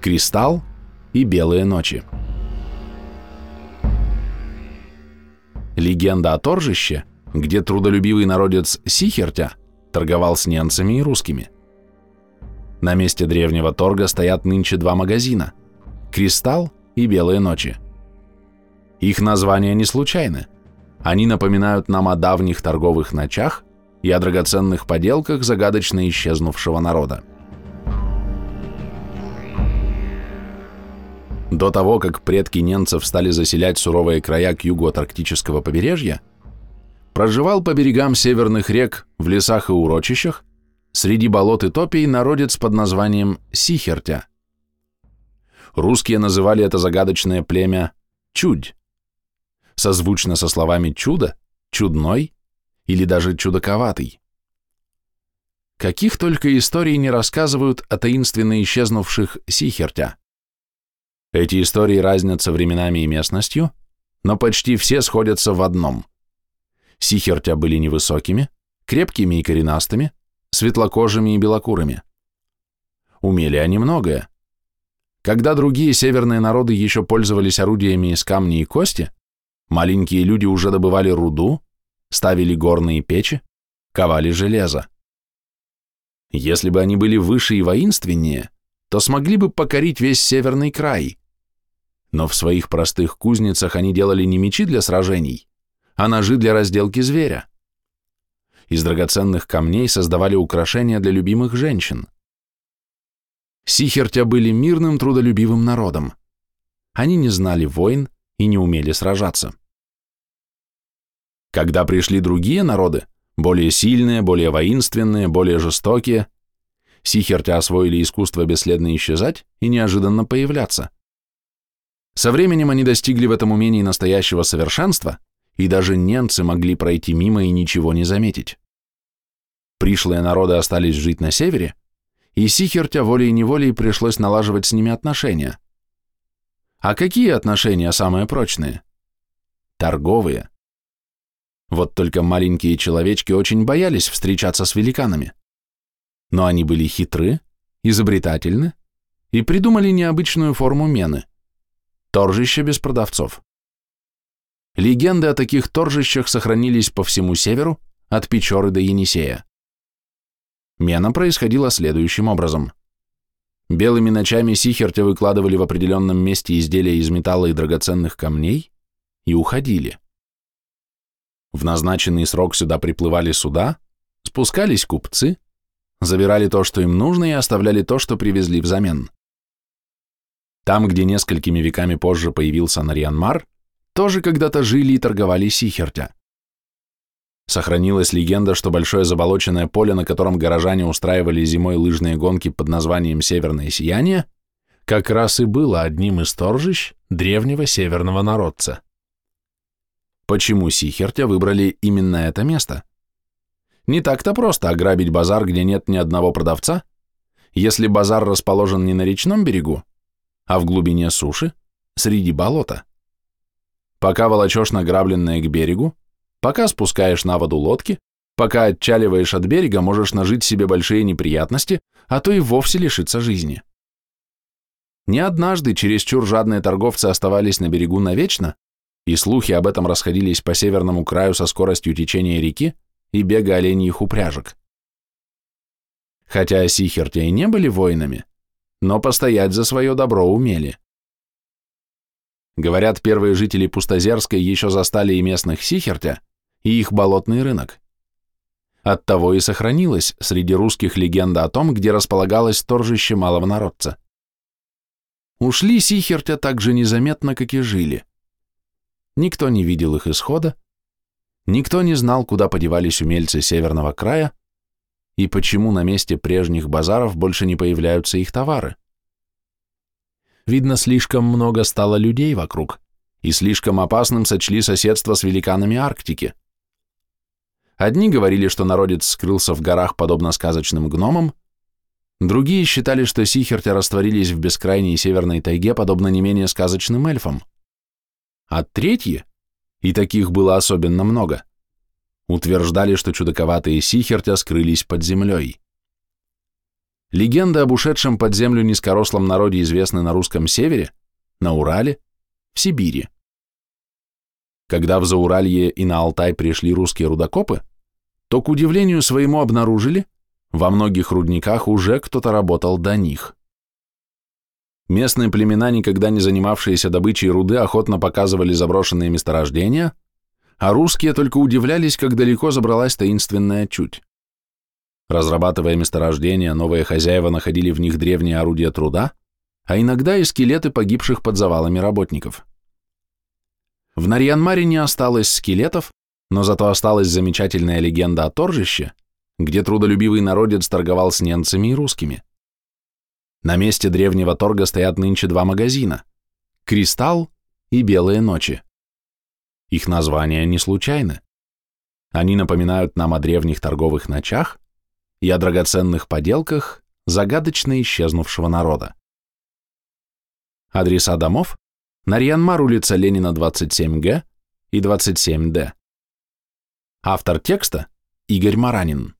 Кристалл и Белые ночи. Легенда о торжище, где трудолюбивый народец Сихертя торговал с немцами и русскими. На месте древнего торга стоят нынче два магазина – «Кристалл» и «Белые ночи». Их названия не случайны. Они напоминают нам о давних торговых ночах и о драгоценных поделках загадочно исчезнувшего народа. До того, как предки немцев стали заселять суровые края к югу от арктического побережья, проживал по берегам северных рек, в лесах и урочищах, среди болот и топий народец под названием Сихертя. Русские называли это загадочное племя Чудь, созвучно со словами «чудо», «чудной» или даже «чудаковатый». Каких только историй не рассказывают о таинственно исчезнувших Сихертя. Эти истории разнятся временами и местностью, но почти все сходятся в одном. Сихертя были невысокими, крепкими и коренастыми, светлокожими и белокурыми. Умели они многое. Когда другие северные народы еще пользовались орудиями из камня и кости, маленькие люди уже добывали руду, ставили горные печи, ковали железо. Если бы они были выше и воинственнее, то смогли бы покорить весь северный край, но в своих простых кузницах они делали не мечи для сражений, а ножи для разделки зверя. Из драгоценных камней создавали украшения для любимых женщин. Сихертя были мирным, трудолюбивым народом. Они не знали войн и не умели сражаться. Когда пришли другие народы, более сильные, более воинственные, более жестокие, Сихертя освоили искусство бесследно исчезать и неожиданно появляться – со временем они достигли в этом умении настоящего совершенства, и даже немцы могли пройти мимо и ничего не заметить. Пришлые народы остались жить на севере, и Сихертя волей-неволей пришлось налаживать с ними отношения. А какие отношения самые прочные? Торговые. Вот только маленькие человечки очень боялись встречаться с великанами. Но они были хитры, изобретательны и придумали необычную форму мены. Торжище без продавцов. Легенды о таких торжищах сохранились по всему северу, от Печоры до Енисея. Мена происходила следующим образом. Белыми ночами сихерти выкладывали в определенном месте изделия из металла и драгоценных камней и уходили. В назначенный срок сюда приплывали суда, спускались купцы, забирали то, что им нужно, и оставляли то, что привезли взамен. Там, где несколькими веками позже появился Нарьянмар, тоже когда-то жили и торговали сихертя. Сохранилась легенда, что большое заболоченное поле, на котором горожане устраивали зимой лыжные гонки под названием «Северное сияние», как раз и было одним из торжищ древнего северного народца. Почему Сихертя выбрали именно это место? Не так-то просто ограбить базар, где нет ни одного продавца, если базар расположен не на речном берегу, а в глубине суши, среди болота. Пока волочешь награбленное к берегу, пока спускаешь на воду лодки, пока отчаливаешь от берега, можешь нажить себе большие неприятности, а то и вовсе лишиться жизни. Не однажды чересчур жадные торговцы оставались на берегу навечно, и слухи об этом расходились по северному краю со скоростью течения реки и бега оленьих упряжек. Хотя сихерти и не были воинами, но постоять за свое добро умели. Говорят, первые жители Пустозерской еще застали и местных Сихертя, и их болотный рынок. Оттого и сохранилась среди русских легенда о том, где располагалось торжище малого народца. Ушли Сихертя так же незаметно, как и жили. Никто не видел их исхода, никто не знал, куда подевались умельцы северного края, и почему на месте прежних базаров больше не появляются их товары. Видно, слишком много стало людей вокруг, и слишком опасным сочли соседство с великанами Арктики. Одни говорили, что народец скрылся в горах подобно сказочным гномам, другие считали, что сихерти растворились в бескрайней северной тайге подобно не менее сказочным эльфам. А третьи, и таких было особенно много, утверждали, что чудаковатые сихертя скрылись под землей. Легенды об ушедшем под землю низкорослом народе известны на русском севере, на Урале, в Сибири. Когда в Зауралье и на Алтай пришли русские рудокопы, то, к удивлению своему, обнаружили, во многих рудниках уже кто-то работал до них. Местные племена, никогда не занимавшиеся добычей руды, охотно показывали заброшенные месторождения, а русские только удивлялись, как далеко забралась таинственная чуть. Разрабатывая месторождения, новые хозяева находили в них древние орудия труда, а иногда и скелеты погибших под завалами работников. В Нарьянмаре не осталось скелетов, но зато осталась замечательная легенда о торжище, где трудолюбивый народец торговал с немцами и русскими. На месте древнего торга стоят нынче два магазина – «Кристалл» и «Белые ночи». Их названия не случайны. Они напоминают нам о древних торговых ночах, и о драгоценных поделках загадочно исчезнувшего народа. Адреса домов – Нарьянмар, улица Ленина, 27Г и 27Д. Автор текста – Игорь Маранин.